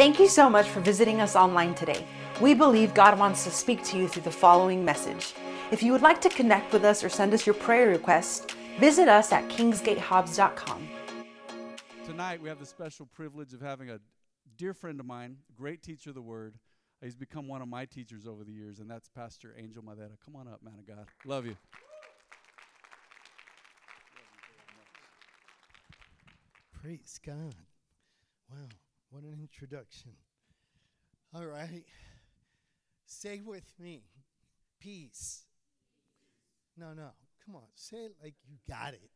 Thank you so much for visiting us online today. We believe God wants to speak to you through the following message. If you would like to connect with us or send us your prayer requests, visit us at kingsgatehobbs.com. Tonight, we have the special privilege of having a dear friend of mine, great teacher of the word. He's become one of my teachers over the years, and that's Pastor Angel Madera. Come on up, man of God. Love you. Praise God. Wow, what an introduction. All right. Say with me, peace. No, no. Come on. Say it like you got it.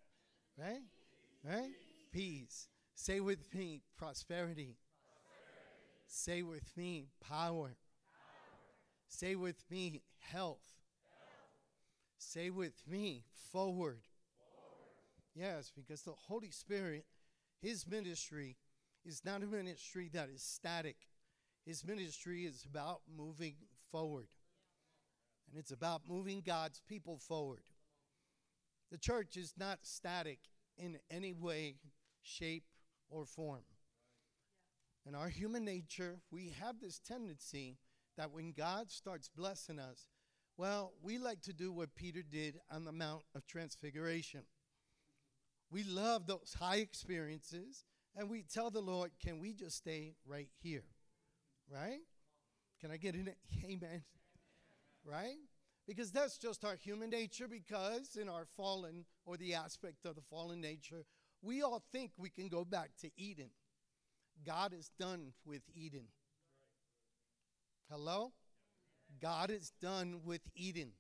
Right? Right? Peace. Say with me, prosperity. Say with me, power. Say with me, health. Say with me, forward. Yes, because the Holy Spirit, His ministry is not a ministry that is static. His ministry is about moving forward. And it's about moving God's people forward. The church is not static in any way, shape, or form. In our human nature, we have this tendency that when God starts blessing us, well, we like to do what Peter did on the Mount of Transfiguration. We love those high experiences, and we tell the Lord, can we just stay right here? Right? Can I get in it? Amen. Right? Because that's just our human nature, because in our fallen, or the aspect of the fallen nature, we all think we can go back to Eden. God is done with Eden. Hello? God is done with Eden.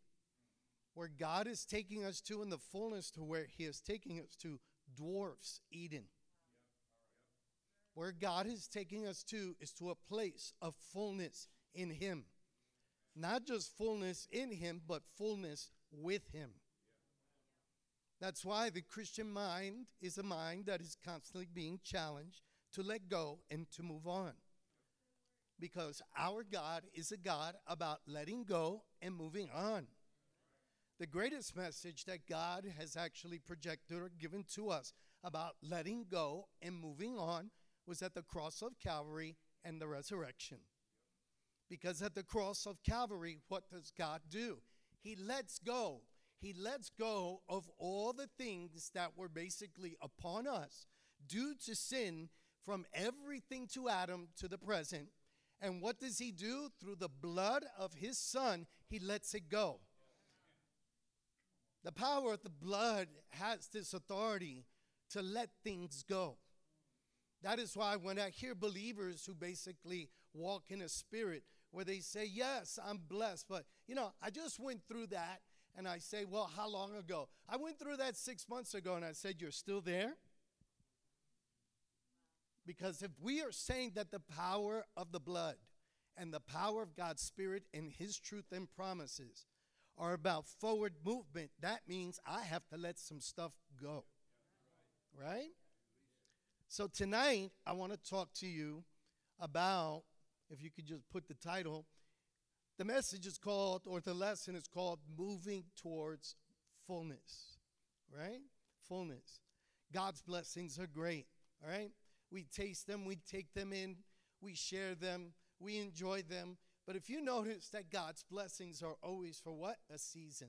Where God is taking us to in the fullness to where He is taking us to dwarfs Eden. Where God is taking us to is to a place of fullness in Him. Not just fullness in Him, but fullness with Him. That's why the Christian mind is a mind that is constantly being challenged to let go and to move on. Because our God is a God about letting go and moving on. The greatest message that God has actually projected or given to us about letting go and moving on was at the cross of Calvary and the resurrection. Because at the cross of Calvary, what does God do? He lets go. He lets go of all the things that were basically upon us due to sin from everything to Adam to the present. And what does he do? Through the blood of his son, he lets it go. The power of the blood has this authority to let things go. That is why when I hear believers who basically walk in a spirit where they say, Yes, I'm blessed, but you know, I just went through that, and I say, Well, how long ago? I went through that six months ago, and I said, You're still there? Because if we are saying that the power of the blood and the power of God's Spirit and His truth and promises are about forward movement, that means I have to let some stuff go. Right? So tonight, I want to talk to you about, if you could just put the title, the message is called, or the lesson is called, Moving Towards Fullness. Right? Fullness. God's blessings are great. All right? We taste them, we take them in, we share them, we enjoy them. But if you notice that God's blessings are always for what? A season.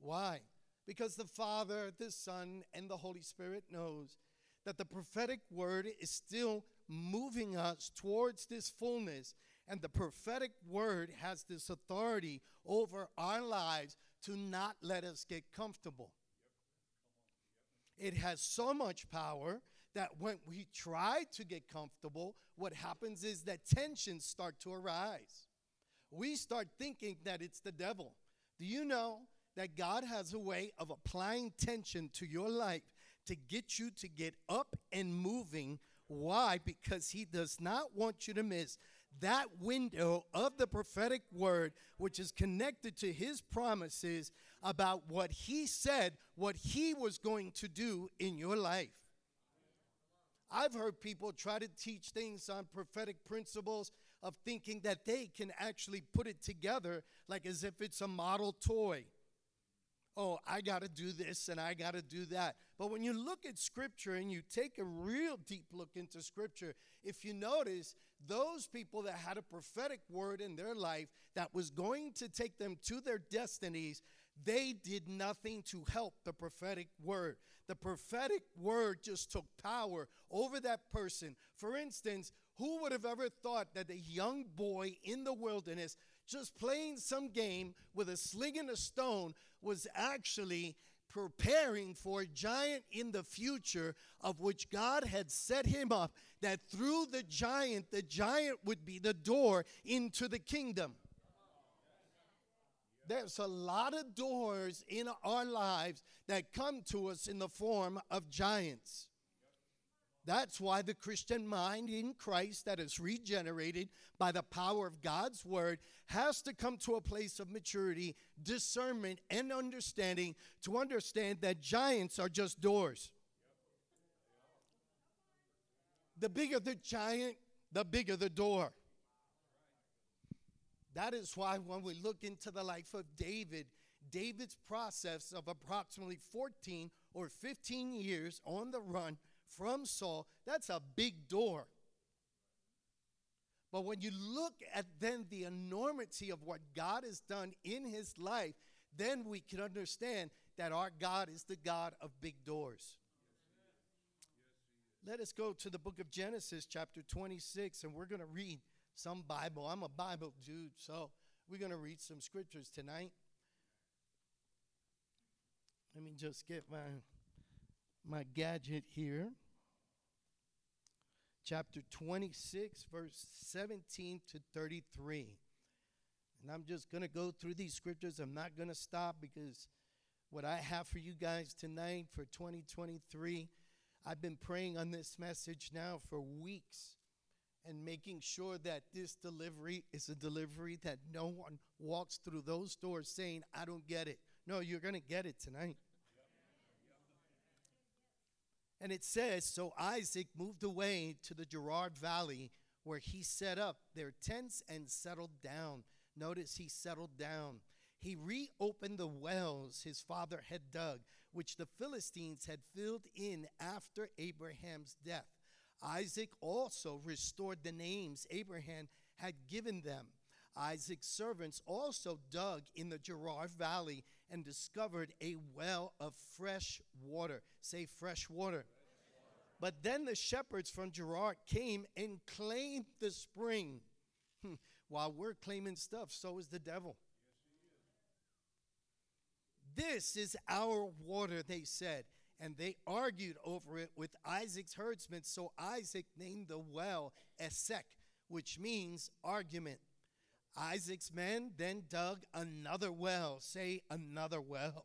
Why? Because the Father, the Son, and the Holy Spirit knows that the prophetic word is still moving us towards this fullness. And the prophetic word has this authority over our lives to not let us get comfortable. It has so much power that when we try to get comfortable, what happens is that tensions start to arise. We start thinking that it's the devil. Do you know that God has a way of applying tension to your life to get you to get up and moving? Why? Because He does not want you to miss that window of the prophetic word, which is connected to His promises about what He said, what He was going to do in your life. I've heard people try to teach things on prophetic principles of thinking that they can actually put it together like as if it's a model toy. Oh, I got to do this and I got to do that. But when you look at Scripture and you take a real deep look into Scripture, if you notice, those people that had a prophetic word in their life that was going to take them to their destinies, they did nothing to help the prophetic word. The prophetic word just took power over that person. For instance, who would have ever thought that a young boy in the wilderness, just playing some game with a sling and a stone, was actually preparing for a giant in the future of which God had set him up, that through the giant, the giant would be the door into the kingdom. There's a lot of doors in our lives that come to us in the form of giants. That's why the Christian mind in Christ that is regenerated by the power of God's word has to come to a place of maturity, discernment, and understanding to understand that giants are just doors. The bigger the giant, the bigger the door. That is why when we look into the life of David, David's process of approximately 14 or 15 years on the run from Saul, that's a big door. But when you look at then the enormity of what God has done in his life, then we can understand that our God is the God of big doors. Let us go to the book of Genesis, chapter 26, and we're going to read some Bible. I'm a Bible dude, so we're going to read some scriptures tonight. Let me just get my my gadget here. Chapter 26 verse 17 to 33. And I'm just going to go through these scriptures. I'm not going to stop because what I have for you guys tonight for 2023, I've been praying on this message now for weeks and making sure that this delivery is a delivery that no one walks through those doors saying, I don't get it. No, you're going to get it tonight. And it says, So Isaac moved away to the Gerar Valley where he set up their tents and settled down. Notice he settled down. He reopened the wells his father had dug, which the Philistines had filled in after Abraham's death. Isaac also restored the names Abraham had given them. Isaac's servants also dug in the Gerar Valley and discovered a well of fresh water. Say, fresh water. But then the shepherds from Gerar came and claimed the spring. Hmm. While we're claiming stuff, so is the devil. This is our water, they said and they argued over it with Isaac's herdsmen. So Isaac named the well Esek, which means argument. Isaac's men then dug another well. Say another well.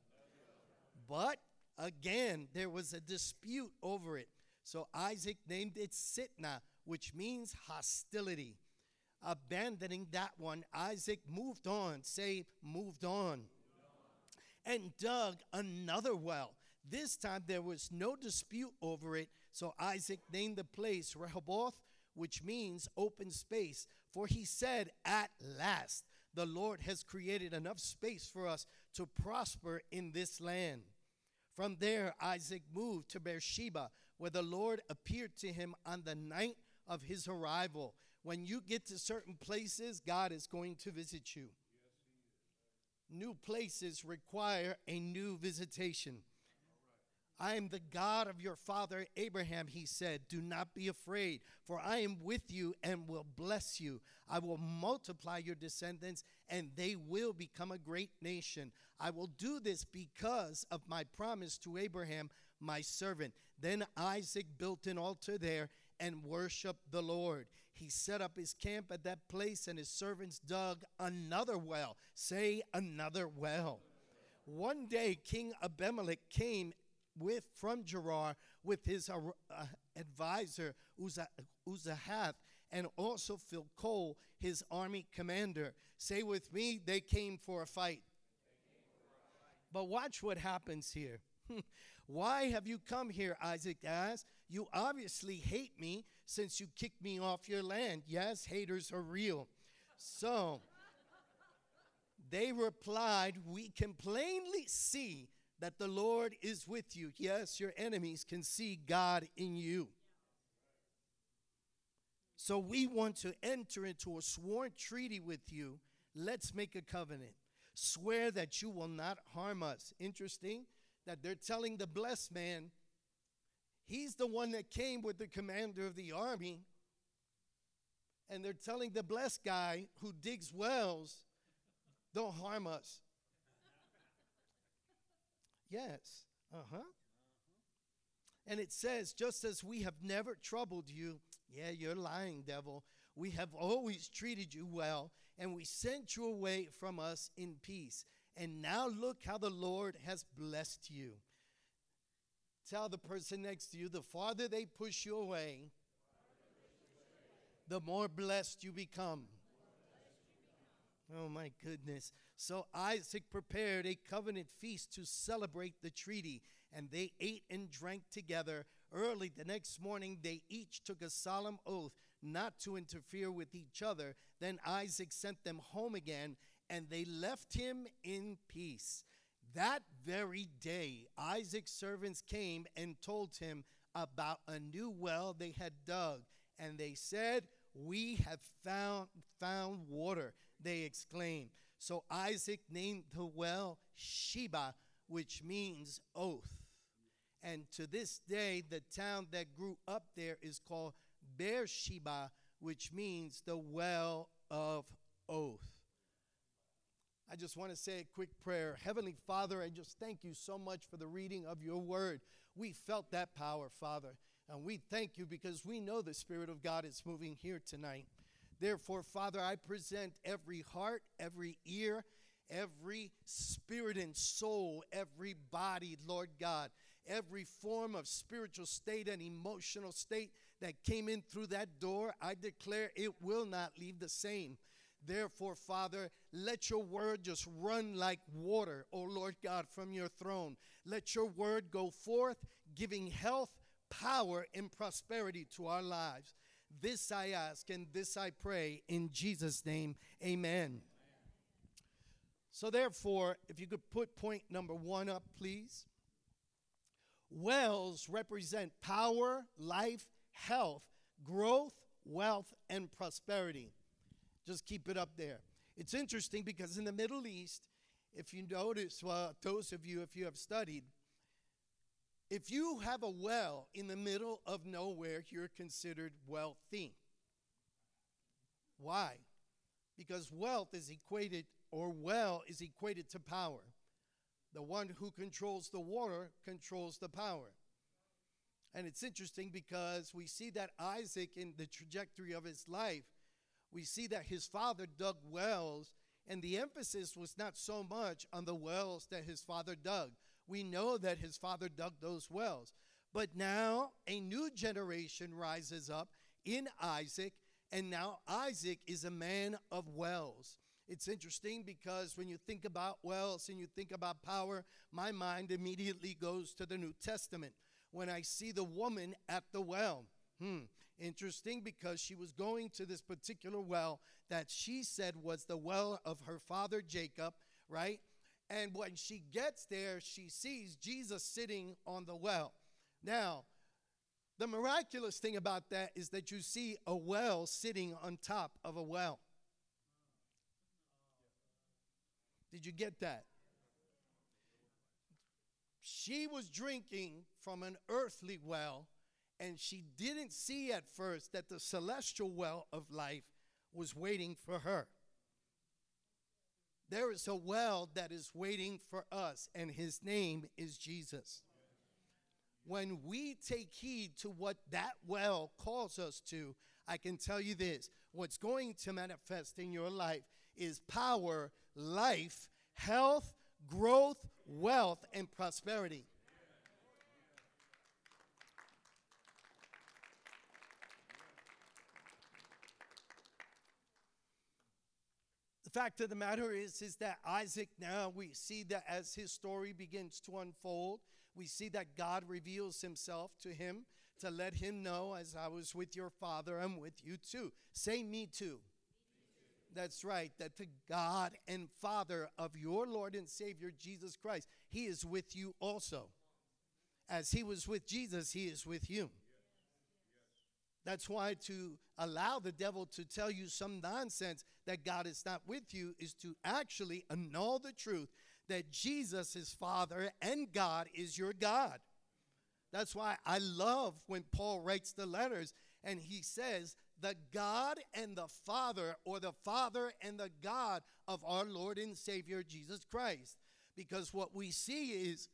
But again, there was a dispute over it. So Isaac named it Sitnah, which means hostility. Abandoning that one, Isaac moved on. Say, moved on. And dug another well. This time there was no dispute over it, so Isaac named the place Rehoboth, which means open space. For he said, At last, the Lord has created enough space for us to prosper in this land. From there, Isaac moved to Beersheba, where the Lord appeared to him on the night of his arrival. When you get to certain places, God is going to visit you. New places require a new visitation. I am the God of your father Abraham, he said. Do not be afraid, for I am with you and will bless you. I will multiply your descendants, and they will become a great nation. I will do this because of my promise to Abraham, my servant. Then Isaac built an altar there and worshiped the Lord. He set up his camp at that place, and his servants dug another well. Say, another well. One day, King Abimelech came with from Gerar with his uh, uh, advisor Ahuzzath and also Phicol, his army commander. Say with me, they came for a fight. But watch what happens here. Why have you come here? Isaac asked. You obviously hate me since you kicked me off your land. Yes, haters are real. So They replied, We can plainly see that the Lord is with you. Yes, your enemies can see God in you. So we want to enter into a sworn treaty with you. Let's make a covenant. Swear that you will not harm us. Interesting that they're telling the blessed man, he's the one that came with the commander of the army. And they're telling the blessed guy who digs wells, don't harm us. Yes. Uh huh. And it says, just as we have never troubled you, yeah, you're lying, devil. We have always treated you well, and we sent you away from us in peace. And now look how the Lord has blessed you. Tell the person next to you the farther they push you away, the more blessed you become. Oh my goodness. So Isaac prepared a covenant feast to celebrate the treaty, and they ate and drank together. Early the next morning, they each took a solemn oath not to interfere with each other. Then Isaac sent them home again, and they left him in peace. That very day, Isaac's servants came and told him about a new well they had dug, and they said, We have found, found water, they exclaimed. So Isaac named the well Shibah, which means oath. And to this day, the town that grew up there is called Beersheba, which means the well of oath. I just want to say a quick prayer. Heavenly Father, I just thank you so much for the reading of your word. We felt that power, Father. And we thank you because we know the Spirit of God is moving here tonight. Therefore, Father, I present every heart, every ear, every spirit and soul, every body, Lord God, every form of spiritual state and emotional state that came in through that door, I declare it will not leave the same. Therefore, Father, let your word just run like water, O Lord God, from your throne. Let your word go forth, giving health, power, and prosperity to our lives. This I ask and this I pray in Jesus' name. Amen. So, therefore, if you could put point number one up, please. Wells represent power, life, health, growth, wealth, and prosperity. Just keep it up there. It's interesting because in the Middle East, if you notice, well, those of you, if you have studied, if you have a well in the middle of nowhere, you're considered wealthy. Why? Because wealth is equated, or well is equated to power. The one who controls the water controls the power. And it's interesting because we see that Isaac, in the trajectory of his life, we see that his father dug wells, and the emphasis was not so much on the wells that his father dug. We know that his father dug those wells. But now a new generation rises up in Isaac, and now Isaac is a man of wells. It's interesting because when you think about wells and you think about power, my mind immediately goes to the New Testament. When I see the woman at the well, hmm, interesting because she was going to this particular well that she said was the well of her father Jacob, right? And when she gets there, she sees Jesus sitting on the well. Now, the miraculous thing about that is that you see a well sitting on top of a well. Did you get that? She was drinking from an earthly well, and she didn't see at first that the celestial well of life was waiting for her. There is a well that is waiting for us, and his name is Jesus. When we take heed to what that well calls us to, I can tell you this what's going to manifest in your life is power, life, health, growth, wealth, and prosperity. The fact of the matter is, is that Isaac now we see that as his story begins to unfold, we see that God reveals himself to him to let him know, as I was with your father, I'm with you too. Say me too. That's right, that the God and Father of your Lord and Savior Jesus Christ, He is with you also. As He was with Jesus, He is with you. That's why to allow the devil to tell you some nonsense that God is not with you is to actually annul the truth that Jesus is Father and God is your God. That's why I love when Paul writes the letters and he says, the God and the Father, or the Father and the God of our Lord and Savior Jesus Christ. Because what we see is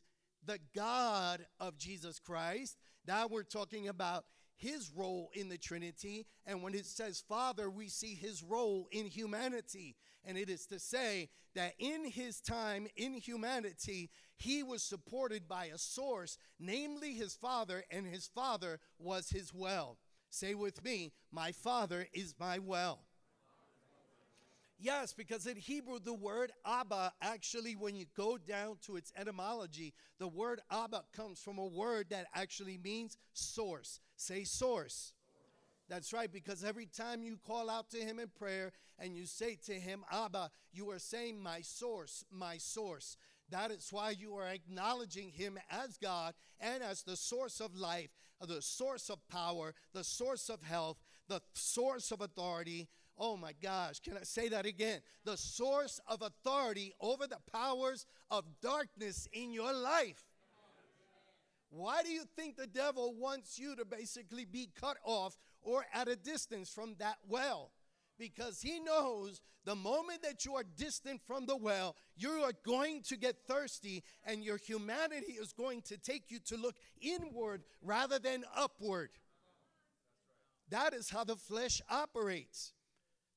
the God of Jesus Christ. Now we're talking about his role in the Trinity. And when it says Father, we see his role in humanity. And it is to say that in his time in humanity, he was supported by a source, namely his Father, and his Father was his well. Say with me, My Father is my well. Yes, because in Hebrew, the word Abba, actually, when you go down to its etymology, the word Abba comes from a word that actually means source. Say source. That's right, because every time you call out to him in prayer and you say to him, Abba, you are saying, My source, my source. That is why you are acknowledging him as God and as the source of life, the source of power, the source of health, the source of authority. Oh my gosh, can I say that again? The source of authority over the powers of darkness in your life. Why do you think the devil wants you to basically be cut off or at a distance from that well? Because he knows the moment that you are distant from the well, you are going to get thirsty, and your humanity is going to take you to look inward rather than upward. That is how the flesh operates.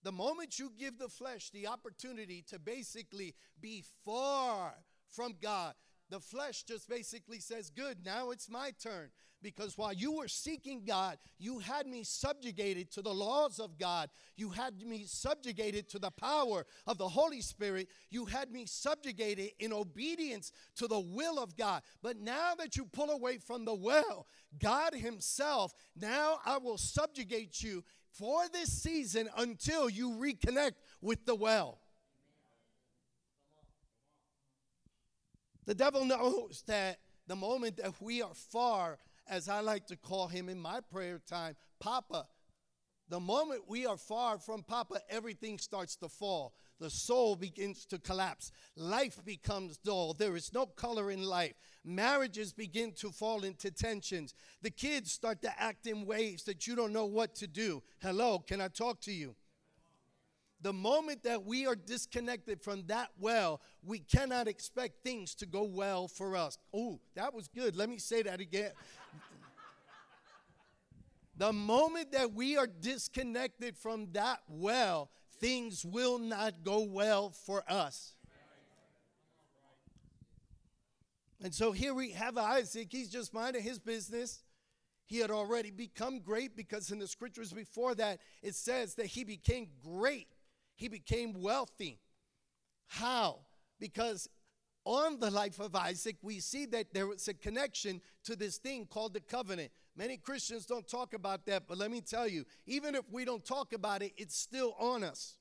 The moment you give the flesh the opportunity to basically be far from God, the flesh just basically says, Good, now it's my turn. Because while you were seeking God, you had me subjugated to the laws of God. You had me subjugated to the power of the Holy Spirit. You had me subjugated in obedience to the will of God. But now that you pull away from the well, God Himself, now I will subjugate you for this season until you reconnect with the well. The devil knows that the moment that we are far, as I like to call him in my prayer time, Papa, the moment we are far from Papa, everything starts to fall. The soul begins to collapse. Life becomes dull. There is no color in life. Marriages begin to fall into tensions. The kids start to act in ways that you don't know what to do. Hello, can I talk to you? the moment that we are disconnected from that well, we cannot expect things to go well for us. Oh, that was good. Let me say that again. the moment that we are disconnected from that well, things will not go well for us. And so here we have Isaac. He's just minding his business. He had already become great because in the scriptures before that, it says that he became great he became wealthy. How? Because on the life of Isaac, we see that there was a connection to this thing called the covenant. Many Christians don't talk about that, but let me tell you, even if we don't talk about it, it's still on us.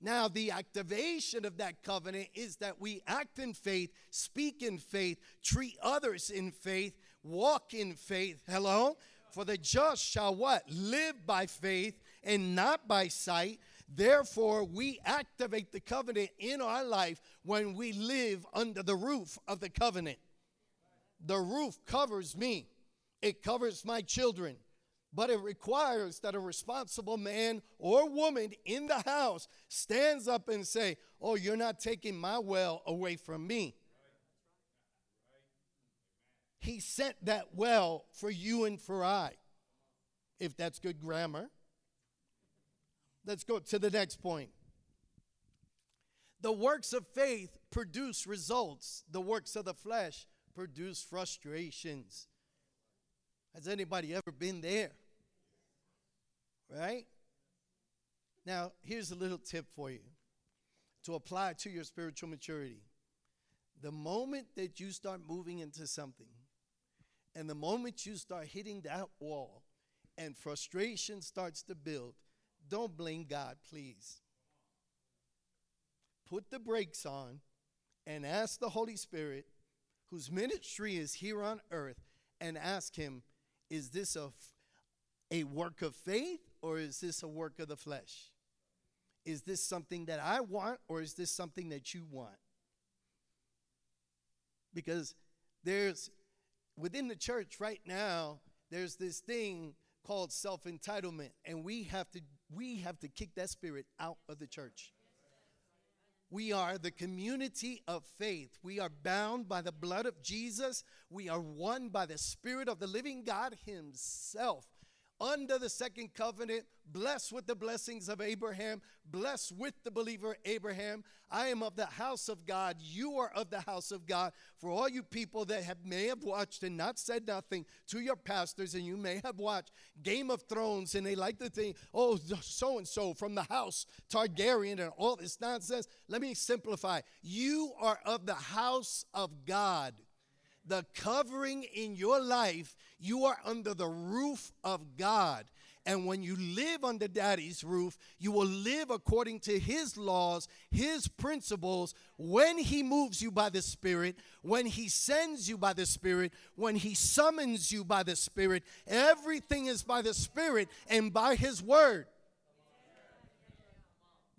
Now, the activation of that covenant is that we act in faith, speak in faith, treat others in faith, walk in faith. Hello? For the just shall what? Live by faith and not by sight. Therefore, we activate the covenant in our life when we live under the roof of the covenant. The roof covers me, it covers my children, but it requires that a responsible man or woman in the house stands up and say, "Oh, you're not taking my well away from me." He sent that well for you and for I. If that's good grammar. Let's go to the next point. The works of faith produce results, the works of the flesh produce frustrations. Has anybody ever been there? Right? Now, here's a little tip for you to apply to your spiritual maturity. The moment that you start moving into something, and the moment you start hitting that wall, and frustration starts to build, don't blame God, please. put the brakes on and ask the Holy Spirit, whose ministry is here on earth, and ask Him, is this a, a work of faith or is this a work of the flesh? Is this something that I want or is this something that you want? Because there's within the church right now, there's this thing called self-entitlement, and we have to we have to kick that spirit out of the church. We are the community of faith. We are bound by the blood of Jesus. We are one by the Spirit of the living God Himself under the second covenant, blessed with the blessings of Abraham, blessed with the believer Abraham. I am of the house of God. You are of the house of God. For all you people that have may have watched and not said nothing to your pastors, and you may have watched Game of Thrones, and they like to think, oh, so and so from the house Targaryen and all this nonsense. Let me simplify. You are of the house of God the covering in your life, you are under the roof of God. And when you live under daddy's roof, you will live according to his laws, his principles, when he moves you by the Spirit, when he sends you by the Spirit, when he summons you by the Spirit. Everything is by the Spirit and by his word.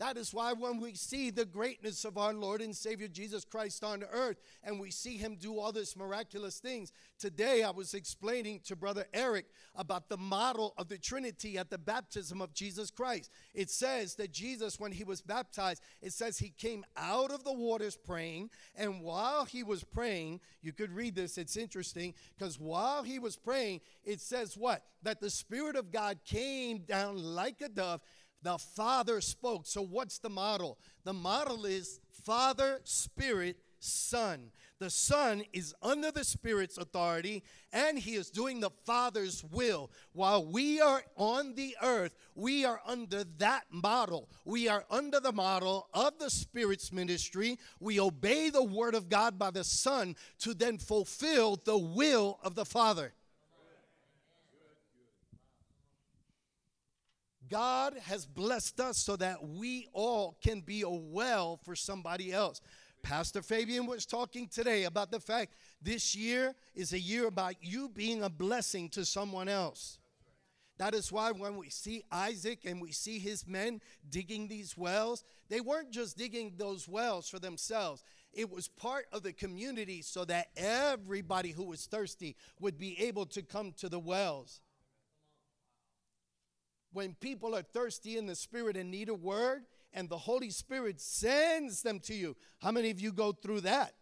That is why when we see the greatness of our Lord and Savior Jesus Christ on earth and we see him do all these miraculous things. Today I was explaining to Brother Eric about the model of the Trinity at the baptism of Jesus Christ. It says that Jesus, when he was baptized, it says he came out of the waters praying. And while he was praying, you could read this, it's interesting, because while he was praying, it says what? That the Spirit of God came down like a dove the Father spoke. So, what's the model? The model is Father, Spirit, Son. The Son is under the Spirit's authority and he is doing the Father's will. While we are on the earth, we are under that model. We are under the model of the Spirit's ministry. We obey the Word of God by the Son to then fulfill the will of the Father. God has blessed us so that we all can be a well for somebody else. Pastor Fabian was talking today about the fact this year is a year about you being a blessing to someone else. That is why when we see Isaac and we see his men digging these wells, they weren't just digging those wells for themselves. It was part of the community so that everybody who was thirsty would be able to come to the wells when people are thirsty in the spirit and need a word, and the Holy Spirit sends them to you. How many of you go through that?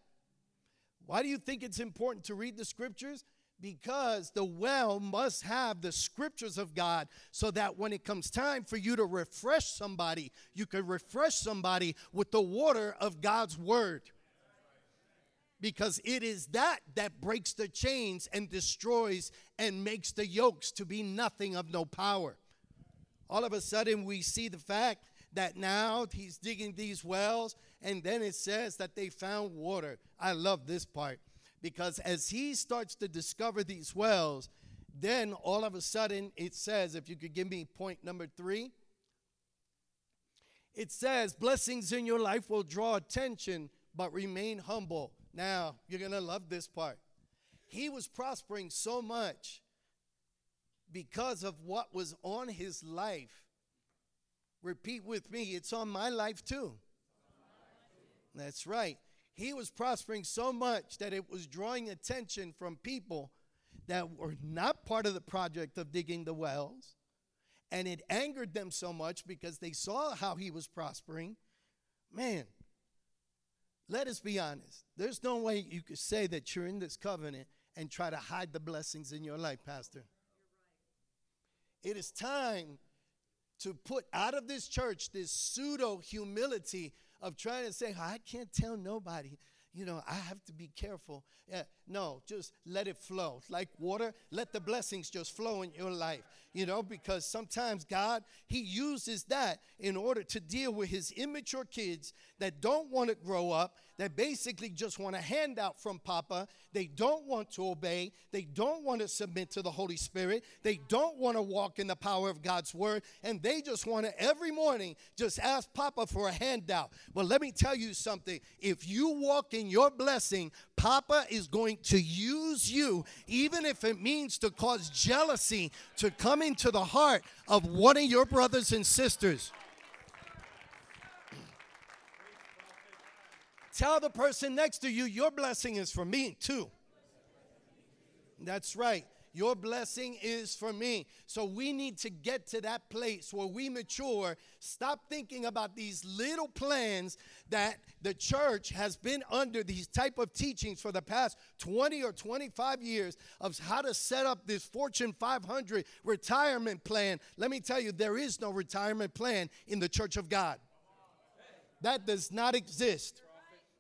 Why do you think it's important to read the scriptures? Because the well must have the scriptures of God so that when it comes time for you to refresh somebody, you can refresh somebody with the water of God's word. Because it is that that breaks the chains and destroys and makes the yokes to be nothing of no power all of a sudden we see the fact that now he's digging these wells, and then it says that they found water. I love this part because as he starts to discover these wells, then all of a sudden it says, if you could give me point number three, it says, blessings in your life will draw attention, but remain humble. Now, you're going to love this part. He was prospering so much because of what was on his life. Repeat with me, it's on my life too. That's right. He was prospering so much that it was drawing attention from people that were not part of the project of digging the wells. And it angered them so much because they saw how he was prospering. Man, let us be honest. There's no way you could say that you're in this covenant and try to hide the blessings in your life, Pastor. It is time to put out of this church this pseudo humility of trying to say, oh, I can't tell nobody. You know, I have to be careful. Yeah, no, just let it flow. Like water, let the blessings just flow in your life. You know, because sometimes God, He uses that in order to deal with His immature kids that don't want to grow up, that basically just want a handout from Papa. They don't want to obey. They don't want to submit to the Holy Spirit. They don't want to walk in the power of God's Word. And they just want to every morning just ask Papa for a handout. Well, let me tell you something. If you walk in your blessing, Papa is going to use you, even if it means to cause jealousy to come into the heart of one of your brothers and sisters. Tell the person next to you, your blessing is for me too. That's right. Your blessing is for me. So we need to get to that place where we mature. Stop thinking about these little plans that the church has been under these type of teachings for the past 20 or 25 years of how to set up this Fortune 500 retirement plan. Let me tell you, there is no retirement plan in the church of God. That does not exist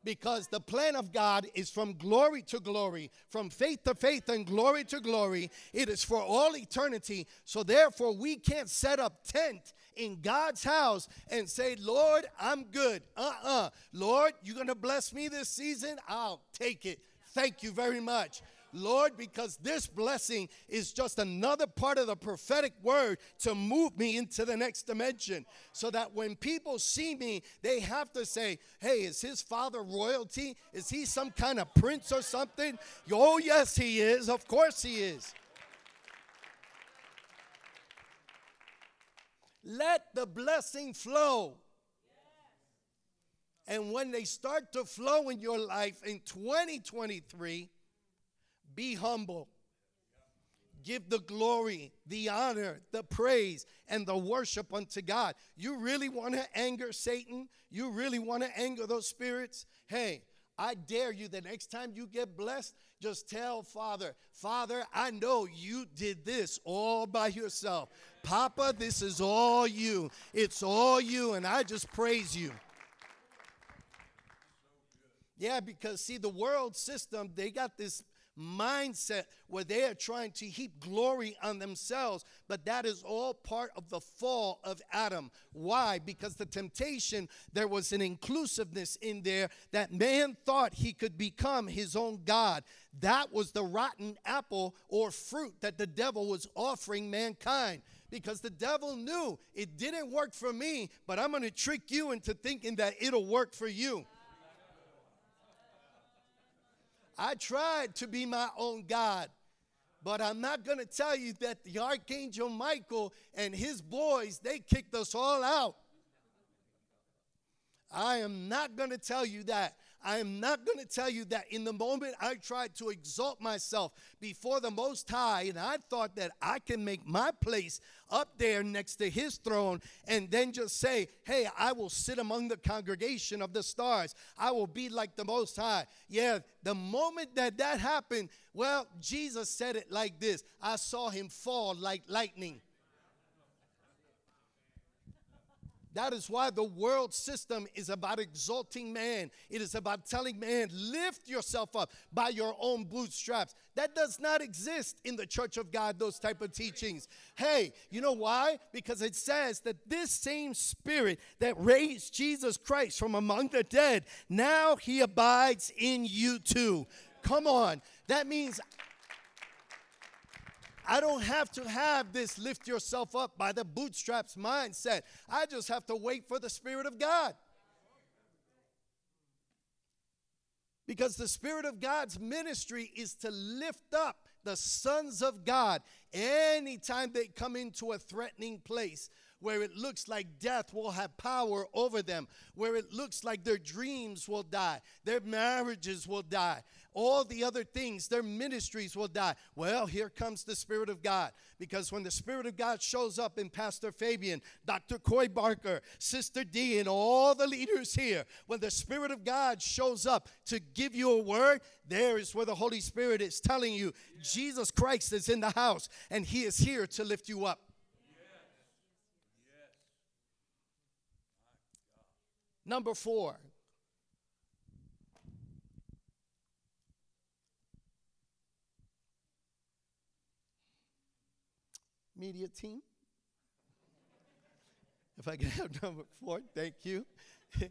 because the plan of God is from glory to glory, from faith to faith and glory to glory. It is for all eternity. So therefore, we can't set up tent in God's house and say, Lord, I'm good. Uh uh-uh. uh Lord, you're going to bless me this season? I'll take it. Thank you very much. Lord, because this blessing is just another part of the prophetic word to move me into the next dimension. So that when people see me, they have to say, hey, is his father royalty? Is he some kind of prince or something? Oh, yes, he is. Of course, he is. Let the blessing flow. And when they start to flow in your life in 2023, be humble. Give the glory, the honor, the praise, and the worship unto God. You really want to anger Satan? You really want to anger those spirits? Hey, I dare you the next time you get blessed, just tell Father, Father, I know you did this all by yourself. Papa, this is all you. It's all you, and I just praise you. Yeah, because see, the world system, they got this mindset where they are trying to heap glory on themselves, but that is all part of the fall of Adam. Why? Because the temptation, there was an inclusiveness in there that man thought he could become his own God. That was the rotten apple or fruit that the devil was offering mankind because the devil knew it didn't work for me, but I'm going to trick you into thinking that it'll work for you. I tried to be my own God. But I'm not going to tell you that the Archangel Michael and his boys, they kicked us all out. I am not going to tell you that. I am not going to tell you that in the moment I tried to exalt myself before the Most High, and I thought that I can make my place up there next to His throne and then just say, Hey, I will sit among the congregation of the stars. I will be like the Most High. Yeah, the moment that that happened, well, Jesus said it like this I saw Him fall like lightning. That is why the world system is about exalting man. It is about telling man, lift yourself up by your own bootstraps. That does not exist in the church of God, those type of teachings. Hey, you know why? Because it says that this same spirit that raised Jesus Christ from among the dead, now he abides in you too. Come on. That means I don't have to have this lift yourself up by the bootstraps mindset. I just have to wait for the Spirit of God. Because the Spirit of God's ministry is to lift up the sons of God anytime they come into a threatening place where it looks like death will have power over them, where it looks like their dreams will die, their marriages will die, all the other things, their ministries will die. Well, here comes the Spirit of God. Because when the Spirit of God shows up in Pastor Fabian, Dr. Coy Barker, Sister D, and all the leaders here, when the Spirit of God shows up to give you a word, there is where the Holy Spirit is telling you Jesus Christ is in the house and He is here to lift you up. Number four, media team. If I could have number four, thank you.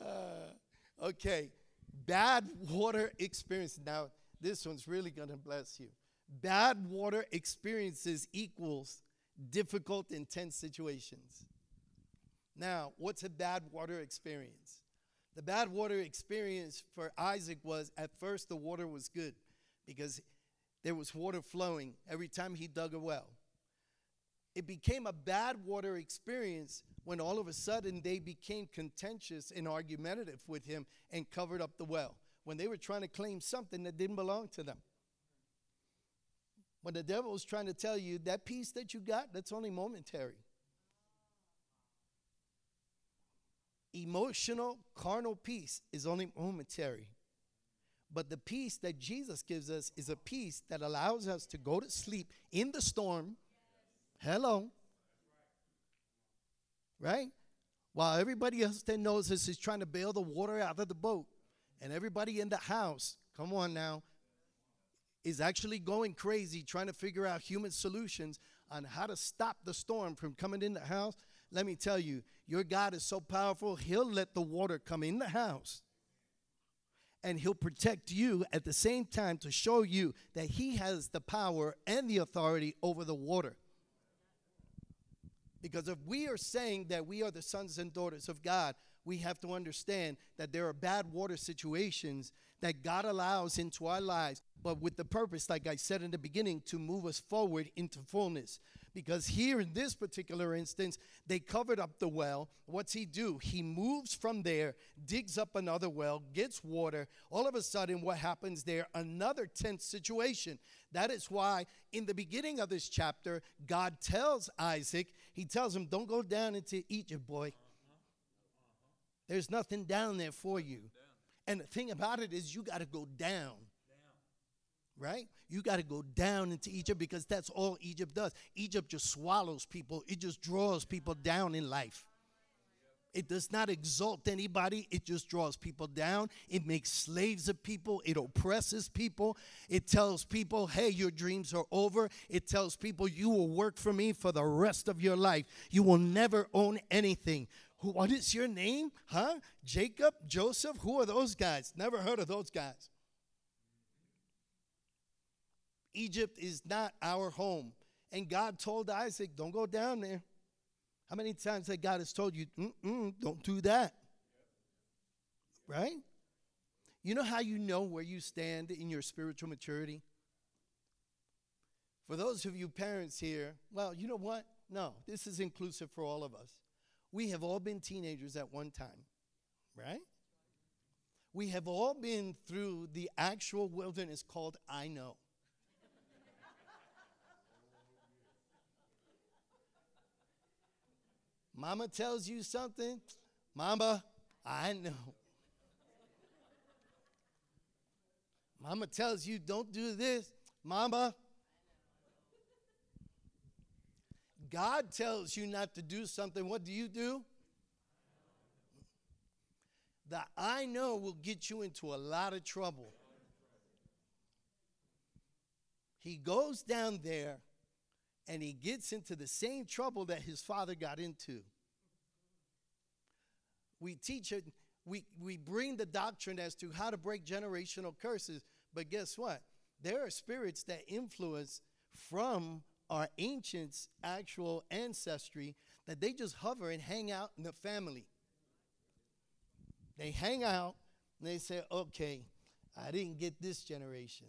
uh, okay, bad water experience. Now, this one's really going to bless you. Bad water experiences equals difficult, intense situations. Now, what's a bad water experience? The bad water experience for Isaac was at first the water was good because there was water flowing every time he dug a well. It became a bad water experience when all of a sudden they became contentious and argumentative with him and covered up the well when they were trying to claim something that didn't belong to them. When the devil is trying to tell you that peace that you got, that's only momentary. Emotional, carnal peace is only momentary. But the peace that Jesus gives us is a peace that allows us to go to sleep in the storm. Hello. Right? While everybody else that knows this is trying to bail the water out of the boat, and everybody in the house, come on now, is actually going crazy trying to figure out human solutions on how to stop the storm from coming in the house. Let me tell you, your God is so powerful, He'll let the water come in the house and he'll protect you at the same time to show you that he has the power and the authority over the water. Because if we are saying that we are the sons and daughters of God, we have to understand that there are bad water situations that God allows into our lives, but with the purpose, like I said in the beginning, to move us forward into fullness. Because here in this particular instance, they covered up the well. What's he do? He moves from there, digs up another well, gets water. All of a sudden, what happens there? Another tense situation. That is why in the beginning of this chapter, God tells Isaac, he tells him, Don't go down into Egypt, boy. There's nothing down there for you. And the thing about it is, you got to go down. Right? You got to go down into Egypt because that's all Egypt does. Egypt just swallows people, it just draws people down in life. It does not exalt anybody. It just draws people down. It makes slaves of people. It oppresses people. It tells people, hey, your dreams are over. It tells people, you will work for me for the rest of your life. You will never own anything. What is your name? Huh? Jacob? Joseph? Who are those guys? Never heard of those guys. Egypt is not our home. And God told Isaac, don't go down there. How many times that God has told you, don't do that? Right? You know how you know where you stand in your spiritual maturity? For those of you parents here, well, you know what? No, this is inclusive for all of us. We have all been teenagers at one time, right? We have all been through the actual wilderness called I know. Mama tells you something, Mama, I know. Mama tells you, don't do this, Mama. God tells you not to do something, what do you do? The I know will get you into a lot of trouble. He goes down there and he gets into the same trouble that his father got into. We teach it, we, we bring the doctrine as to how to break generational curses, but guess what? There are spirits that influence from our ancients' actual ancestry that they just hover and hang out in the family. They hang out and they say, okay, I didn't get this generation.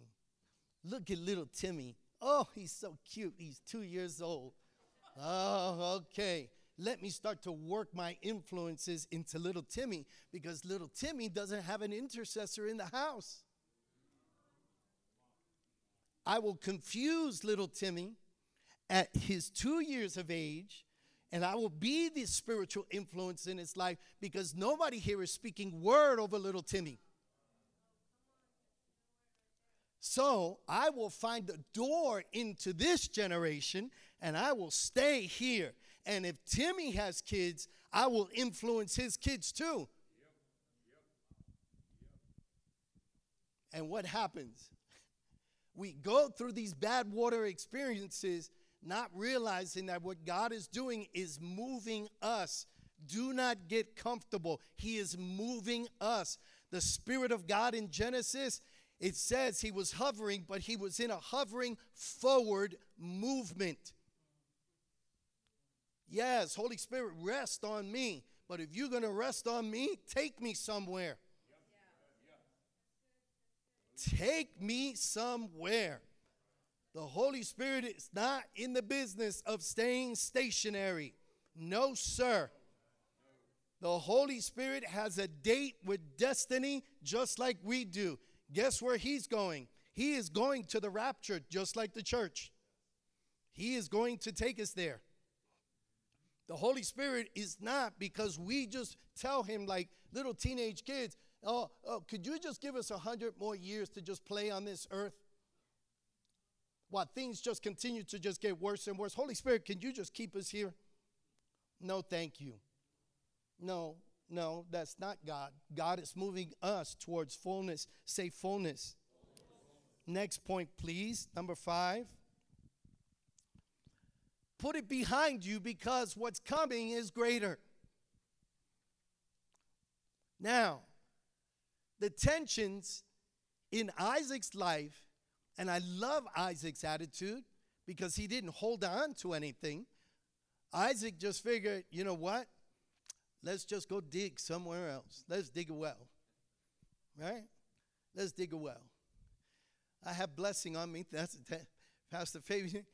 Look at little Timmy. Oh, he's so cute. He's two years old. Oh, okay. Let me start to work my influences into little Timmy because little Timmy doesn't have an intercessor in the house. I will confuse little Timmy at his two years of age, and I will be the spiritual influence in his life because nobody here is speaking word over little Timmy. So I will find a door into this generation and I will stay here. And if Timmy has kids, I will influence his kids too. And what happens? We go through these bad water experiences, not realizing that what God is doing is moving us. Do not get comfortable. He is moving us. The Spirit of God in Genesis, it says he was hovering, but he was in a hovering forward movement. Yes, Holy Spirit, rest on me. But if you're going to rest on me, take me somewhere. Take me somewhere. The Holy Spirit is not in the business of staying stationary. No, sir. The Holy Spirit has a date with destiny just like we do. Guess where He's going? He is going to the rapture just like the church. He is going to take us there. The Holy Spirit is not because we just tell Him, like little teenage kids, oh, oh could you just give us a hundred more years to just play on this earth? While things just continue to just get worse and worse. Holy Spirit, can you just keep us here? No, thank you. No, no, that's not God. God is moving us towards fullness. Say fullness. Next point, please. Number five. Put it behind you because what's coming is greater. Now, the tensions in Isaac's life, and I love Isaac's attitude because he didn't hold on to anything. Isaac just figured, you know what? Let's just go dig somewhere else. Let's dig a well. Right? Let's dig a well. I have blessing on me. That's that, Pastor Fabian.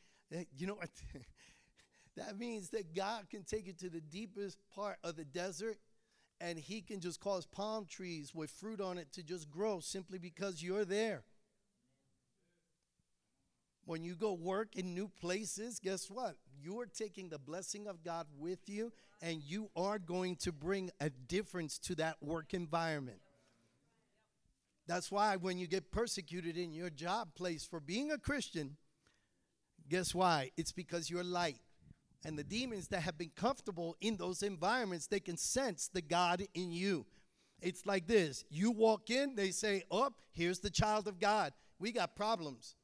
You know what? that means that God can take you to the deepest part of the desert and he can just cause palm trees with fruit on it to just grow simply because you're there. When you go work in new places, guess what? You're taking the blessing of God with you, and you are going to bring a difference to that work environment. That's why when you get persecuted in your job place for being a Christian, guess why? It's because you're light. And the demons that have been comfortable in those environments, they can sense the God in you. It's like this you walk in, they say, Oh, here's the child of God. We got problems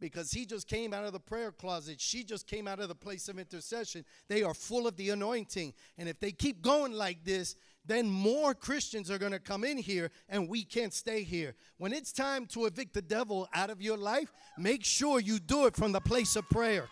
because he just came out of the prayer closet. She just came out of the place of intercession. They are full of the anointing. And if they keep going like this, then more Christians are going to come in here and we can't stay here. When it's time to evict the devil out of your life, make sure you do it from the place of prayer.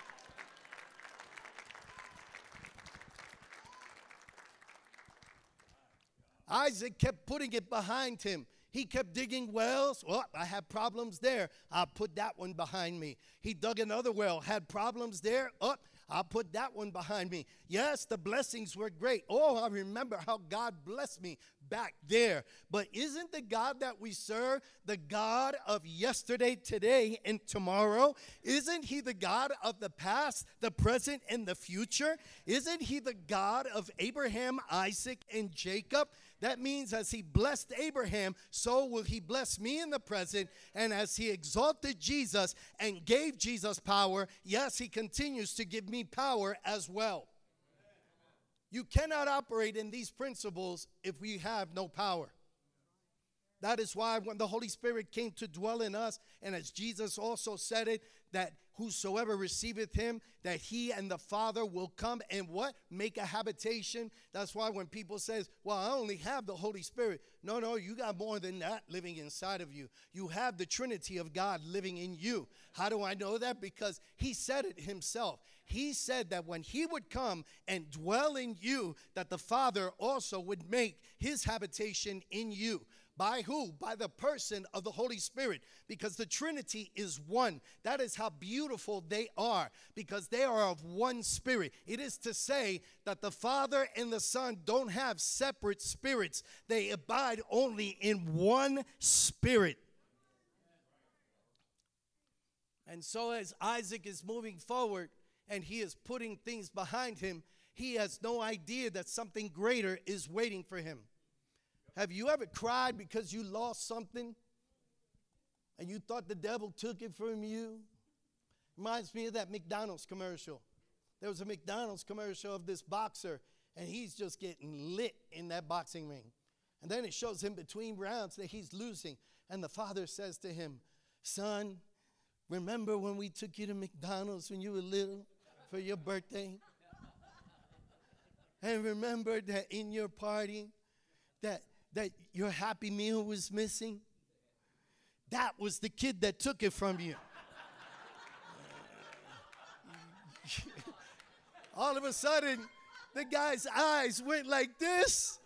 Isaac kept putting it behind him. He kept digging wells. Well, I had problems there. I'll put that one behind me. He dug another well, had problems there. Oh, I'll put that one behind me. Yes, the blessings were great. Oh, I remember how God blessed me back there. But isn't the God that we serve the God of yesterday, today, and tomorrow? Isn't He the God of the past, the present, and the future? Isn't He the God of Abraham, Isaac, and Jacob? That means as he blessed Abraham, so will he bless me in the present. And as he exalted Jesus and gave Jesus power, yes, he continues to give me power as well. You cannot operate in these principles if we have no power. That is why when the Holy Spirit came to dwell in us, and as Jesus also said it, that whosoever receiveth him, that he and the Father will come and what? Make a habitation. That's why when people says, "Well, I only have the Holy Spirit." No, no, you got more than that living inside of you. You have the Trinity of God living in you. How do I know that? Because he said it himself. He said that when he would come and dwell in you, that the Father also would make his habitation in you. By who? By the person of the Holy Spirit. Because the Trinity is one. That is how beautiful they are. Because they are of one spirit. It is to say that the Father and the Son don't have separate spirits, they abide only in one spirit. And so, as Isaac is moving forward and he is putting things behind him, he has no idea that something greater is waiting for him. Have you ever cried because you lost something and you thought the devil took it from you? Reminds me of that McDonald's commercial. There was a McDonald's commercial of this boxer, and he's just getting lit in that boxing ring. And then it shows him between rounds that he's losing. And the father says to him, Son, remember when we took you to McDonald's when you were little for your birthday? And remember that in your party that that your happy meal was missing? That was the kid that took it from you. All of a sudden, the guy's eyes went like this,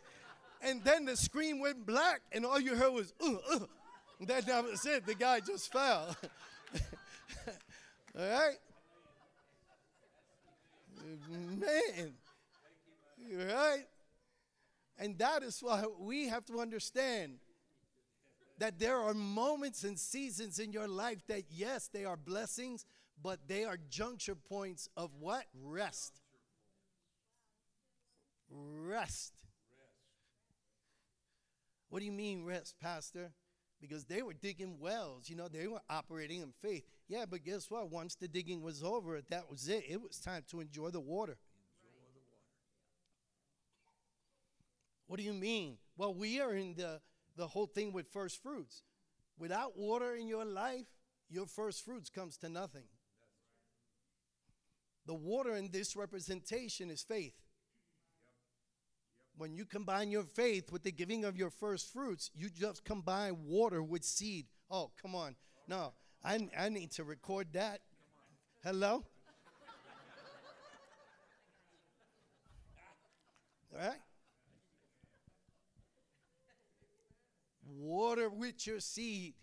and then the screen went black, and all you heard was, uh, uh. And that was it. The guy just fell. all right? Man. Right? And that is why we have to understand that there are moments and seasons in your life that, yes, they are blessings, but they are juncture points of what? Rest. Rest. What do you mean, rest, Pastor? Because they were digging wells, you know, they were operating in faith. Yeah, but guess what? Once the digging was over, that was it. It was time to enjoy the water. What do you mean? Well, we are in the, the whole thing with first fruits. Without water in your life, your first fruits comes to nothing. The water in this representation is faith. When you combine your faith with the giving of your first fruits, you just combine water with seed. Oh, come on. No, I, I need to record that. Hello? All right? Water with your seed,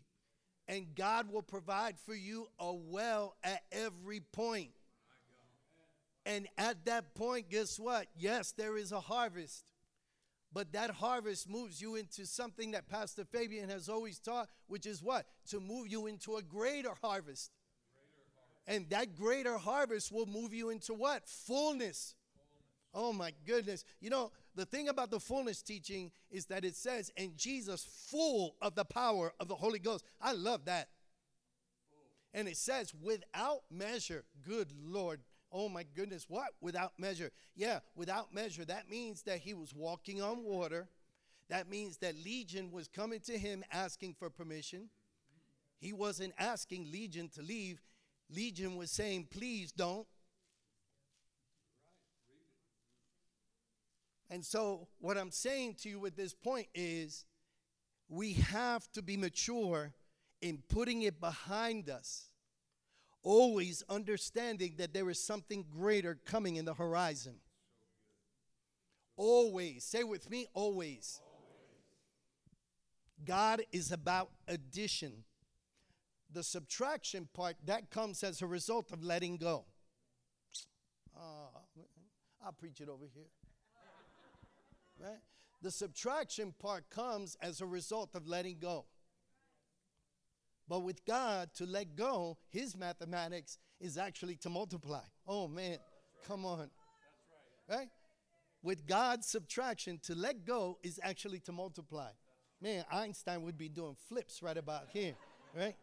and God will provide for you a well at every point. And at that point, guess what? Yes, there is a harvest. But that harvest moves you into something that Pastor Fabian has always taught, which is what? To move you into a greater harvest. And that greater harvest will move you into what? Fullness. Oh my goodness. You know, the thing about the fullness teaching is that it says, and Jesus full of the power of the Holy Ghost. I love that. And it says, without measure, good Lord. Oh my goodness, what? Without measure. Yeah, without measure. That means that he was walking on water. That means that Legion was coming to him asking for permission. He wasn't asking Legion to leave. Legion was saying, please don't. And so, what I'm saying to you with this point is we have to be mature in putting it behind us, always understanding that there is something greater coming in the horizon. Always. Say with me, always. God is about addition. The subtraction part, that comes as a result of letting go. Uh, I'll preach it over here right? The subtraction part comes as a result of letting go. But with God, to let go, his mathematics is actually to multiply. Oh man, come on. Right? With God's subtraction, to let go is actually to multiply. Man, Einstein would be doing flips right about here, right?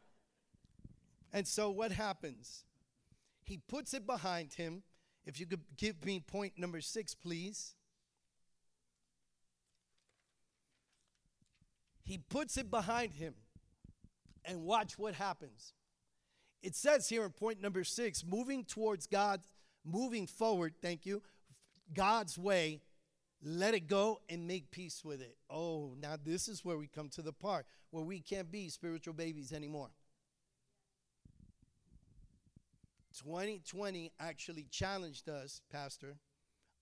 And so what happens? He puts it behind him. If you could give me point number six, please. He puts it behind him. And watch what happens. It says here in point number six moving towards God, moving forward, thank you, God's way, let it go and make peace with it. Oh, now this is where we come to the part where we can't be spiritual babies anymore. 2020 actually challenged us, Pastor,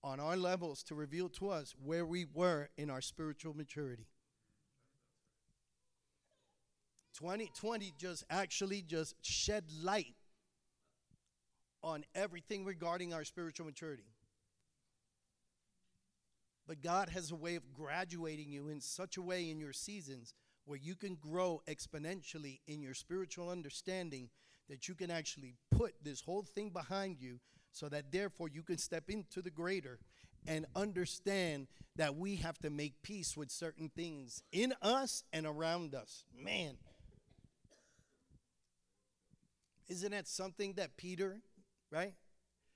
on our levels to reveal to us where we were in our spiritual maturity. 2020 just actually just shed light on everything regarding our spiritual maturity. But God has a way of graduating you in such a way in your seasons where you can grow exponentially in your spiritual understanding that you can actually put this whole thing behind you so that therefore you can step into the greater and understand that we have to make peace with certain things in us and around us. Man, isn't that something that Peter, right?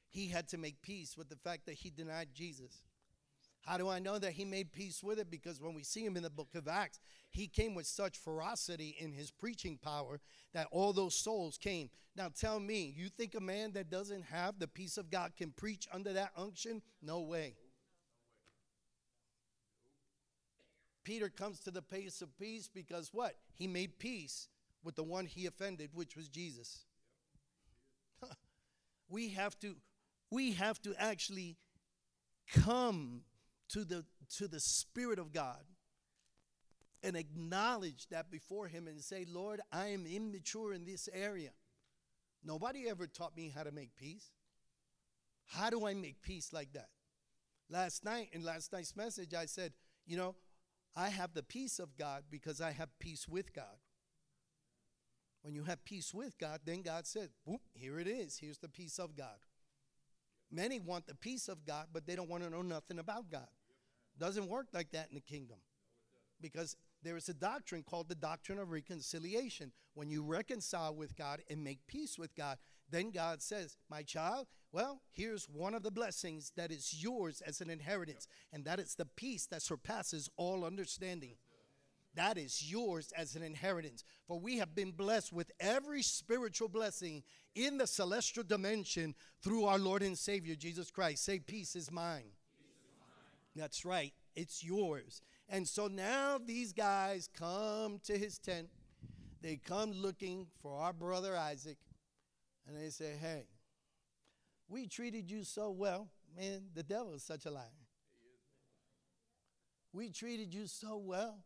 He had to make peace with the fact that he denied Jesus. How do I know that he made peace with it? Because when we see him in the book of Acts, he came with such ferocity in his preaching power that all those souls came. Now tell me, you think a man that doesn't have the peace of God can preach under that unction? No way. Peter comes to the place of peace because what? He made peace with the one he offended, which was Jesus. We have to we have to actually come to the to the spirit of God and acknowledge that before him and say, "Lord, I am immature in this area. Nobody ever taught me how to make peace. How do I make peace like that?" Last night in last night's message I said, "You know, I have the peace of God because I have peace with God." When you have peace with God, then God Whoop, here it is. Here's the peace of God. Many want the peace of God, but they don't want to know nothing about God. Doesn't work like that in the kingdom. Because there is a doctrine called the doctrine of reconciliation. When you reconcile with God and make peace with God, then God says, My child, well, here's one of the blessings that is yours as an inheritance, and that is the peace that surpasses all understanding. That is yours as an inheritance. For we have been blessed with every spiritual blessing in the celestial dimension through our Lord and Savior Jesus Christ. Say, Peace is mine. Peace is mine. That's right, it's yours. And so now these guys come to his tent. They come looking for our brother Isaac. And they say, Hey, we treated you so well. Man, the devil is such a liar. We treated you so well.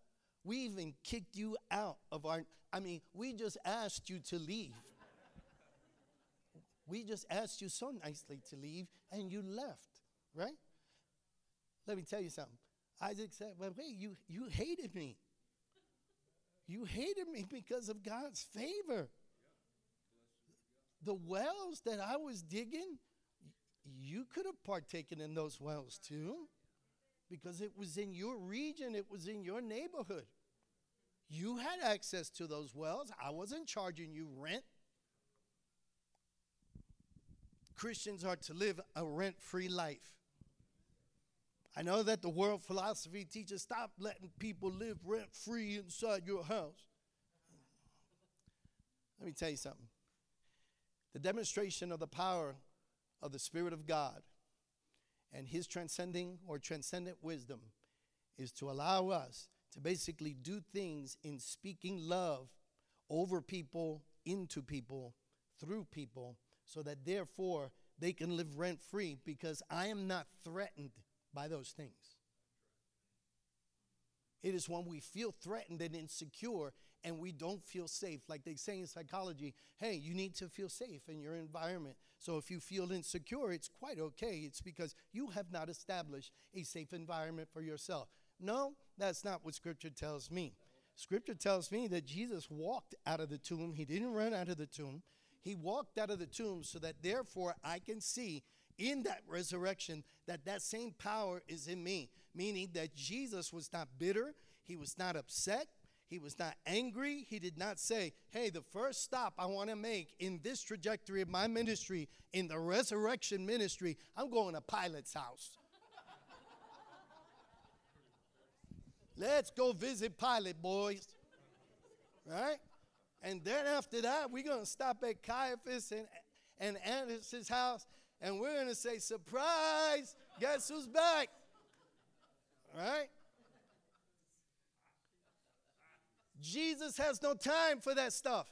We even kicked you out of our, I mean, we just asked you to leave. we just asked you so nicely to leave, and you left, right? Let me tell you something. Isaac said, Well, wait, you, you hated me. You hated me because of God's favor. The wells that I was digging, you could have partaken in those wells too because it was in your region, it was in your neighborhood. You had access to those wells. I wasn't charging you rent. Christians are to live a rent free life. I know that the world philosophy teaches stop letting people live rent free inside your house. Let me tell you something. The demonstration of the power of the Spirit of God and His transcending or transcendent wisdom is to allow us to basically do things in speaking love over people, into people, through people, so that therefore they can live rent free because I am not threatened by those things. It is when we feel threatened and insecure and we don't feel safe. Like they say in psychology, hey, you need to feel safe in your environment. So if you feel insecure, it's quite okay. It's because you have not established a safe environment for yourself. No, that's not what Scripture tells me. Scripture tells me that Jesus walked out of the tomb. He didn't run out of the tomb. He walked out of the tomb so that therefore I can see in that resurrection that that same power is in me, meaning that Jesus was not bitter, he was not upset, he was not angry. He did not say, Hey, the first stop I want to make in this trajectory of my ministry, in the resurrection ministry, I'm going to Pilate's house. Let's go visit Pilate, boys. Right? And then after that, we're going to stop at Caiaphas and, and Annas' house, and we're going to say, Surprise! Guess who's back? Right? Jesus has no time for that stuff.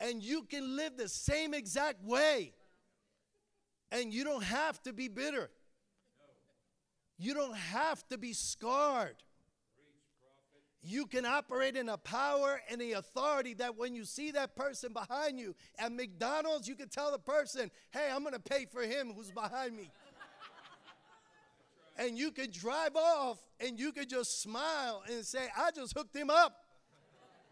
And you can live the same exact way. And you don't have to be bitter. You don't have to be scarred. You can operate in a power and the authority that when you see that person behind you at McDonald's, you can tell the person, hey, I'm going to pay for him who's behind me. And you can drive off and you can just smile and say, I just hooked him up.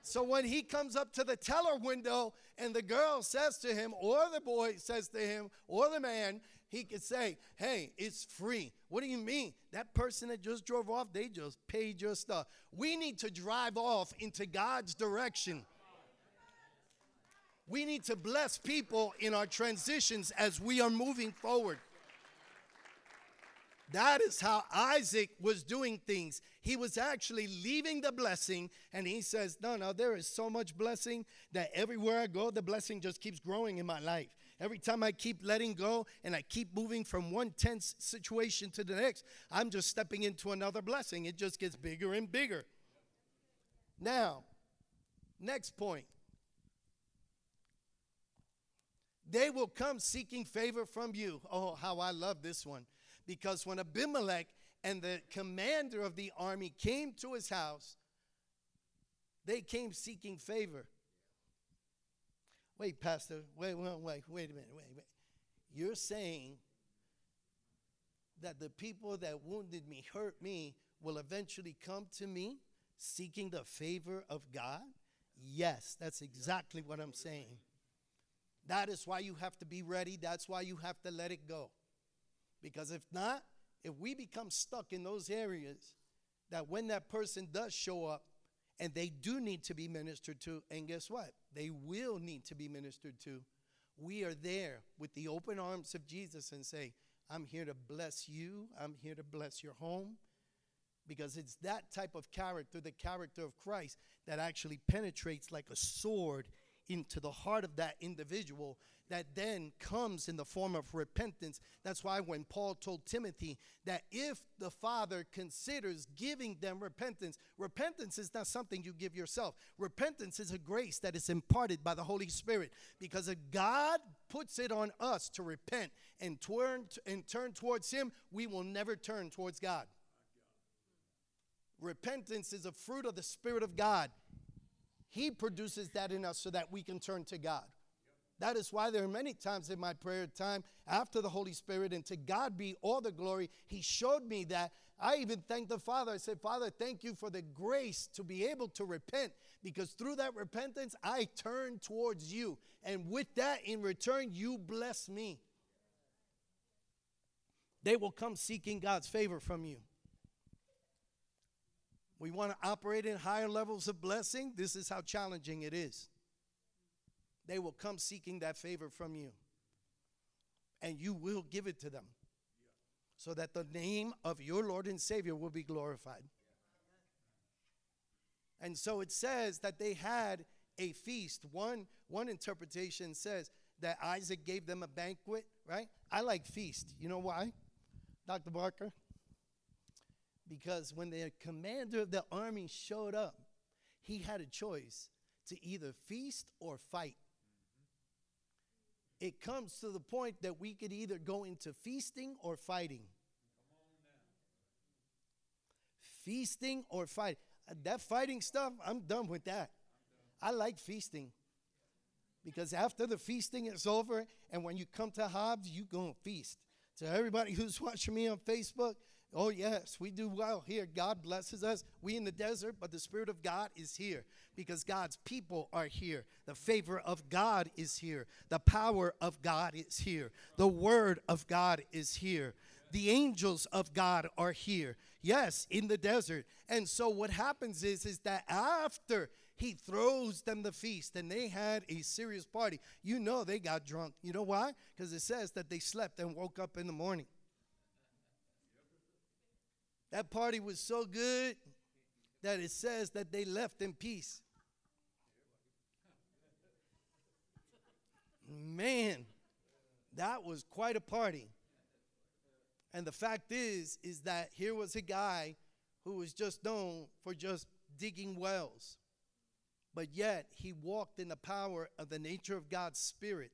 So when he comes up to the teller window and the girl says to him, or the boy says to him, or the man, he could say, Hey, it's free. What do you mean? That person that just drove off, they just paid your stuff. We need to drive off into God's direction. We need to bless people in our transitions as we are moving forward. That is how Isaac was doing things. He was actually leaving the blessing, and he says, No, no, there is so much blessing that everywhere I go, the blessing just keeps growing in my life. Every time I keep letting go and I keep moving from one tense situation to the next, I'm just stepping into another blessing. It just gets bigger and bigger. Now, next point. They will come seeking favor from you. Oh, how I love this one. Because when Abimelech and the commander of the army came to his house, they came seeking favor. Wait, Pastor, wait, wait, wait, wait a minute, wait, wait. You're saying that the people that wounded me, hurt me, will eventually come to me seeking the favor of God? Yes, that's exactly what I'm saying. That is why you have to be ready. That's why you have to let it go. Because if not, if we become stuck in those areas, that when that person does show up and they do need to be ministered to, and guess what? They will need to be ministered to. We are there with the open arms of Jesus and say, I'm here to bless you. I'm here to bless your home. Because it's that type of character, the character of Christ, that actually penetrates like a sword into the heart of that individual that then comes in the form of repentance. That's why when Paul told Timothy that if the Father considers giving them repentance, repentance is not something you give yourself. Repentance is a grace that is imparted by the Holy Spirit because if God puts it on us to repent and turn and turn towards him, we will never turn towards God. Repentance is a fruit of the Spirit of God. He produces that in us so that we can turn to God. That is why there are many times in my prayer time after the Holy Spirit, and to God be all the glory. He showed me that. I even thanked the Father. I said, Father, thank you for the grace to be able to repent because through that repentance, I turn towards you. And with that, in return, you bless me. They will come seeking God's favor from you. We want to operate in higher levels of blessing. This is how challenging it is they will come seeking that favor from you. And you will give it to them so that the name of your Lord and Savior will be glorified. And so it says that they had a feast. One, one interpretation says that Isaac gave them a banquet, right? I like feast. You know why, Dr. Barker? Because when the commander of the army showed up, he had a choice to either feast or fight it comes to the point that we could either go into feasting or fighting. Feasting or fight. That fighting stuff, I'm done with that. I like feasting. Because after the feasting is over, and when you come to Hobbs, you go and feast. So everybody who's watching me on Facebook, Oh, yes, we do well here. God blesses us. We in the desert, but the Spirit of God is here because God's people are here. The favor of God is here. The power of God is here. The Word of God is here. The angels of God are here. Yes, in the desert. And so what happens is, is that after he throws them the feast and they had a serious party, you know they got drunk. You know why? Because it says that they slept and woke up in the morning. That party was so good that it says that they left in peace. Man, that was quite a party. And the fact is, is that here was a guy who was just known for just digging wells. But yet, he walked in the power of the nature of God's Spirit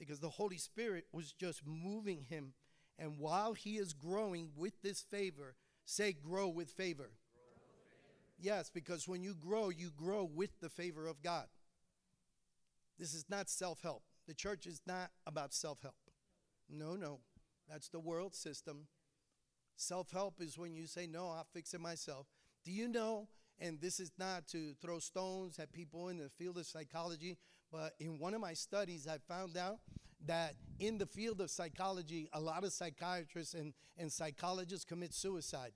because the Holy Spirit was just moving him and while he is growing with this favor, say, grow with favor. Yes, because when you grow, you grow with the favor of God. This is not self help. The church is not about self help. No, no. That's the world system. Self help is when you say, No, I'll fix it myself. Do you know? And this is not to throw stones at people in the field of psychology, but in one of my studies, I found out that in the field of psychology, a lot of psychiatrists and, and psychologists commit suicide.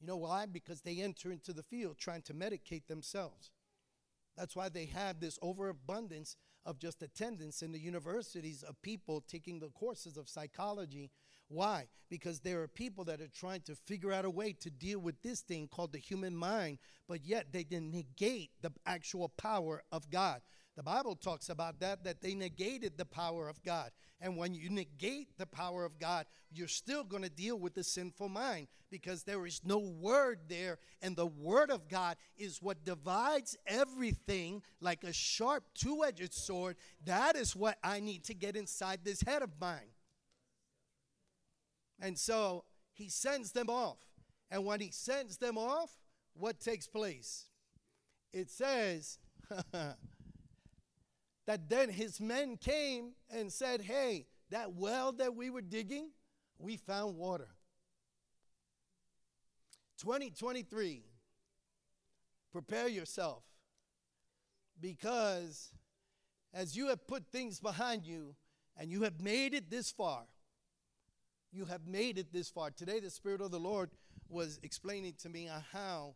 You know why? Because they enter into the field trying to medicate themselves. That's why they have this overabundance of just attendance in the universities of people taking the courses of psychology. Why? Because there are people that are trying to figure out a way to deal with this thing called the human mind, but yet they didn't negate the actual power of God. The Bible talks about that, that they negated the power of God. And when you negate the power of God, you're still going to deal with the sinful mind because there is no word there. And the word of God is what divides everything like a sharp two edged sword. That is what I need to get inside this head of mine. And so he sends them off. And when he sends them off, what takes place? It says, that then his men came and said, Hey, that well that we were digging, we found water. 2023, prepare yourself because as you have put things behind you and you have made it this far, you have made it this far. Today, the Spirit of the Lord was explaining to me how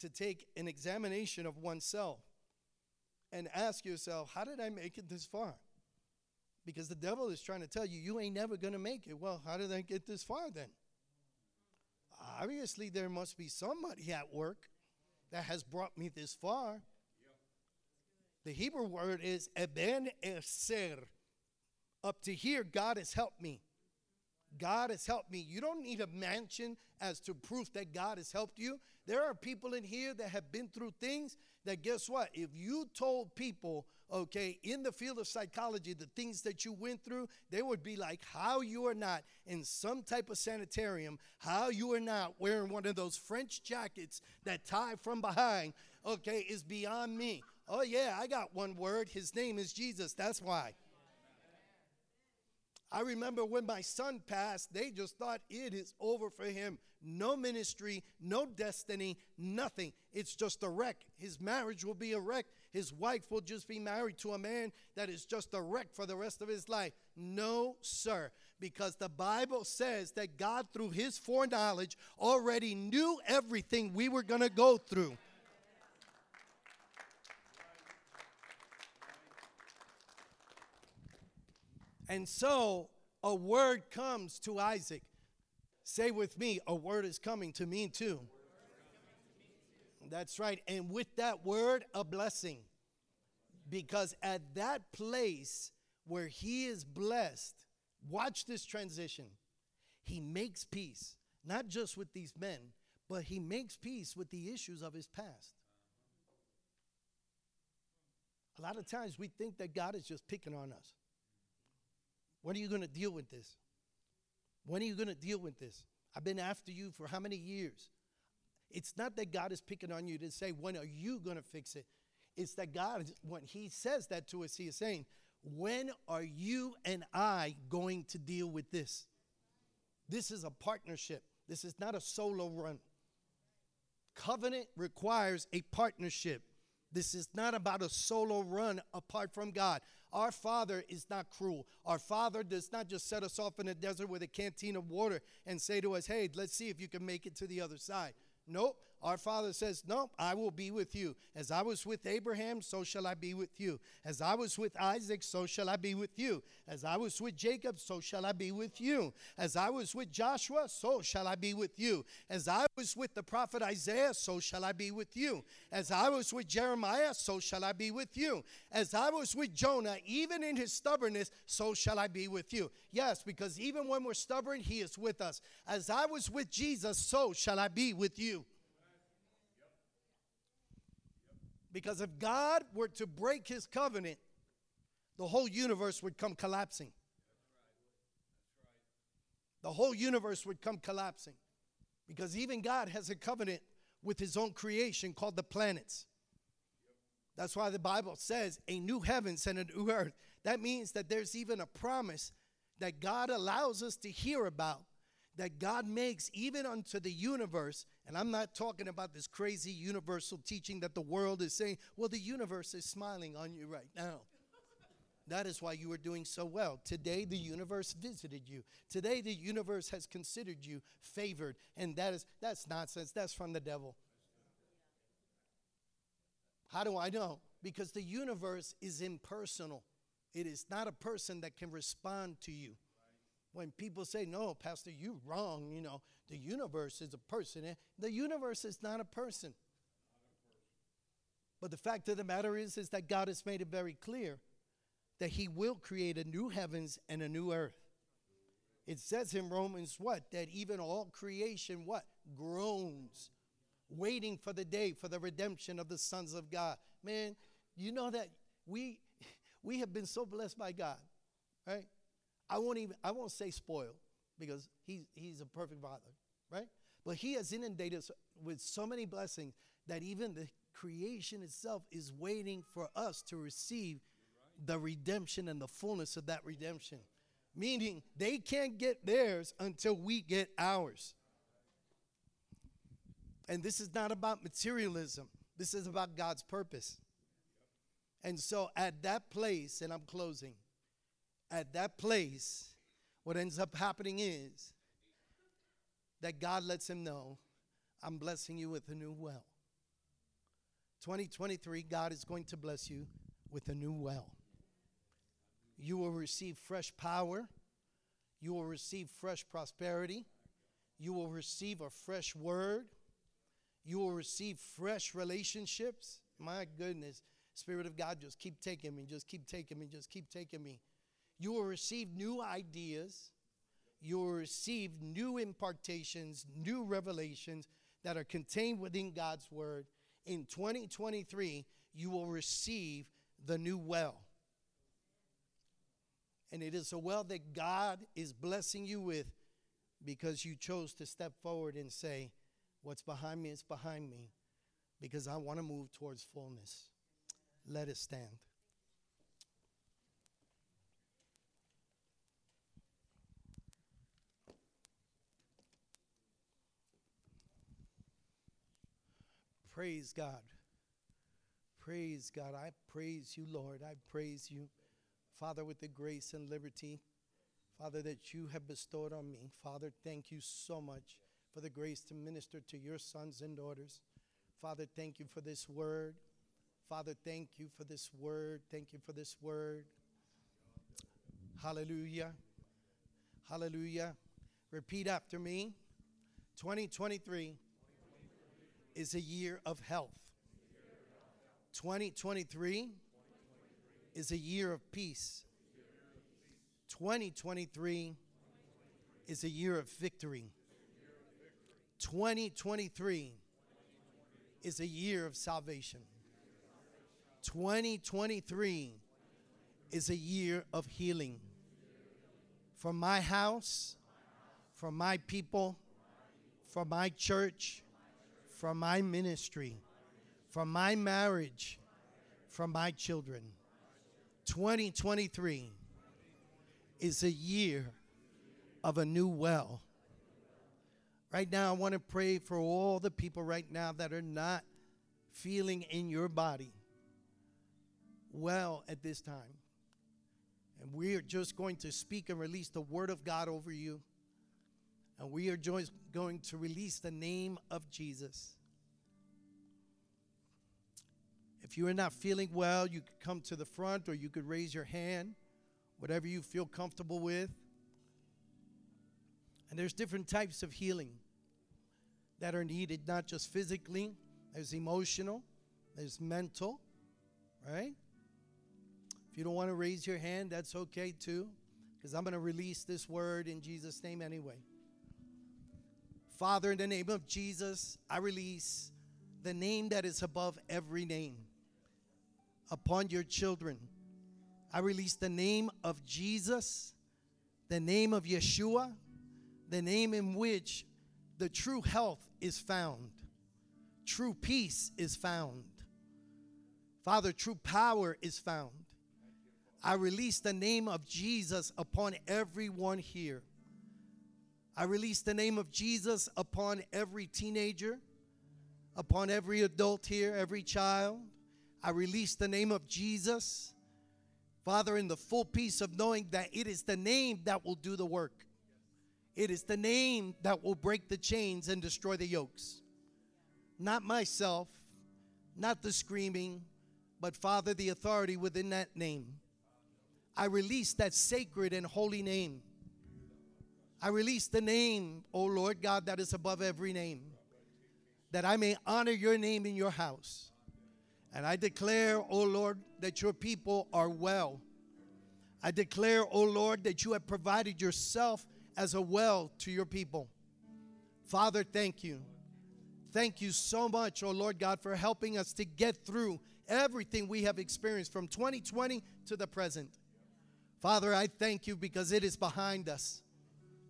to take an examination of oneself and ask yourself, how did I make it this far? Because the devil is trying to tell you, you ain't never going to make it. Well, how did I get this far then? Obviously, there must be somebody at work that has brought me this far. The Hebrew word is eben eser. Up to here, God has helped me. God has helped me. You don't need a mansion as to proof that God has helped you. There are people in here that have been through things that guess what? If you told people, okay, in the field of psychology, the things that you went through, they would be like, how you are not in some type of sanitarium, how you are not wearing one of those French jackets that tie from behind, okay, is beyond me. Oh, yeah, I got one word. His name is Jesus. That's why. I remember when my son passed, they just thought it is over for him. No ministry, no destiny, nothing. It's just a wreck. His marriage will be a wreck. His wife will just be married to a man that is just a wreck for the rest of his life. No, sir. Because the Bible says that God, through his foreknowledge, already knew everything we were going to go through. And so a word comes to Isaac. Say with me, a word is coming to me too. That's right. And with that word, a blessing. Because at that place where he is blessed, watch this transition. He makes peace, not just with these men, but he makes peace with the issues of his past. A lot of times we think that God is just picking on us. When are you going to deal with this? When are you going to deal with this? I've been after you for how many years? It's not that God is picking on you to say, when are you going to fix it? It's that God, when He says that to us, He is saying, when are you and I going to deal with this? This is a partnership. This is not a solo run. Covenant requires a partnership. This is not about a solo run apart from God. Our Father is not cruel. Our Father does not just set us off in a desert with a canteen of water and say to us, hey, let's see if you can make it to the other side. Nope. Our Father says, Nope, I will be with you. As I was with Abraham, so shall I be with you. As I was with Isaac, so shall I be with you. As I was with Jacob, so shall I be with you. As I was with Joshua, so shall I be with you. As I was with the prophet Isaiah, so shall I be with you. As I was with Jeremiah, so shall I be with you. As I was with Jonah, even in his stubbornness, so shall I be with you. Yes, because even when we're stubborn, he is with us. As I was with Jesus, so shall I be with you. Because if God were to break his covenant, the whole universe would come collapsing. The whole universe would come collapsing. Because even God has a covenant with his own creation called the planets. That's why the Bible says a new heavens and a new earth. That means that there's even a promise that God allows us to hear about that God makes even unto the universe. And I'm not talking about this crazy universal teaching that the world is saying, well, the universe is smiling on you right now. That is why you are doing so well. Today, the universe visited you. Today, the universe has considered you favored. And that is, that's nonsense. That's from the devil. How do I know? Because the universe is impersonal. It is not a person that can respond to you. When people say, no, Pastor, you're wrong, you know, the universe is a person. The universe is not a person. But the fact of the matter is, is that God has made it very clear that He will create a new heavens and a new earth. It says in Romans what? That even all creation what? Groans, waiting for the day for the redemption of the sons of God. Man, you know that we we have been so blessed by God, right? I won't even I won't say spoiled because he's he's a perfect father, right? But he has inundated us with so many blessings that even the creation itself is waiting for us to receive the redemption and the fullness of that redemption. Meaning they can't get theirs until we get ours. And this is not about materialism. This is about God's purpose. And so at that place, and I'm closing, at that place, what ends up happening is that God lets him know, I'm blessing you with a new well. 2023, God is going to bless you with a new well. You will receive fresh power. You will receive fresh prosperity. You will receive a fresh word. You will receive fresh relationships. My goodness. Spirit of God, just keep taking me, just keep taking me, just keep taking me. You will receive new ideas. You will receive new impartations, new revelations that are contained within God's word. In 2023, you will receive the new well. And it is a well that God is blessing you with because you chose to step forward and say, What's behind me is behind me because I want to move towards fullness. Let us stand. Praise God. Praise God. I praise you, Lord. I praise you, Father, with the grace and liberty, Father, that you have bestowed on me. Father, thank you so much for the grace to minister to your sons and daughters. Father, thank you for this word. Father, thank you for this word. Thank you for this word. Hallelujah. Hallelujah. Repeat after me 2023 is a year of health. 2023 is a year of peace. 2023 is a year of victory. 2023 is a year of salvation. 2023 is a year of healing. For my house, for my people, for my church, for my ministry, from my marriage, from my children. 2023 is a year of a new well. Right now, I want to pray for all the people right now that are not feeling in your body well at this time. And we are just going to speak and release the word of God over you. And we are going to release the name of Jesus. If you are not feeling well, you could come to the front or you could raise your hand, whatever you feel comfortable with. And there's different types of healing that are needed, not just physically, there's emotional, there's mental, right? If you don't want to raise your hand, that's okay too, because I'm going to release this word in Jesus' name anyway. Father, in the name of Jesus, I release the name that is above every name upon your children. I release the name of Jesus, the name of Yeshua, the name in which the true health is found, true peace is found. Father, true power is found. I release the name of Jesus upon everyone here. I release the name of Jesus upon every teenager, upon every adult here, every child. I release the name of Jesus. Father, in the full peace of knowing that it is the name that will do the work. It is the name that will break the chains and destroy the yokes. Not myself, not the screaming, but Father, the authority within that name. I release that sacred and holy name. I release the name, O Lord God, that is above every name, that I may honor your name in your house. And I declare, O Lord, that your people are well. I declare, O Lord, that you have provided yourself as a well to your people. Father, thank you. Thank you so much, O Lord God, for helping us to get through everything we have experienced from 2020 to the present. Father, I thank you because it is behind us.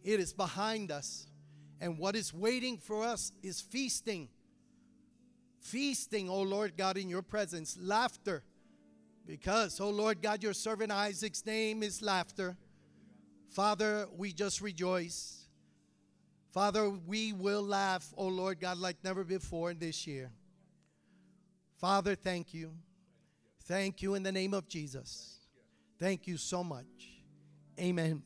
It is behind us. And what is waiting for us is feasting. Feasting, O Lord God, in your presence. Laughter. Because, O Lord God, your servant Isaac's name is laughter. Father, we just rejoice. Father, we will laugh, O Lord God, like never before in this year. Father, thank you. Thank you in the name of Jesus. Thank you so much. Amen.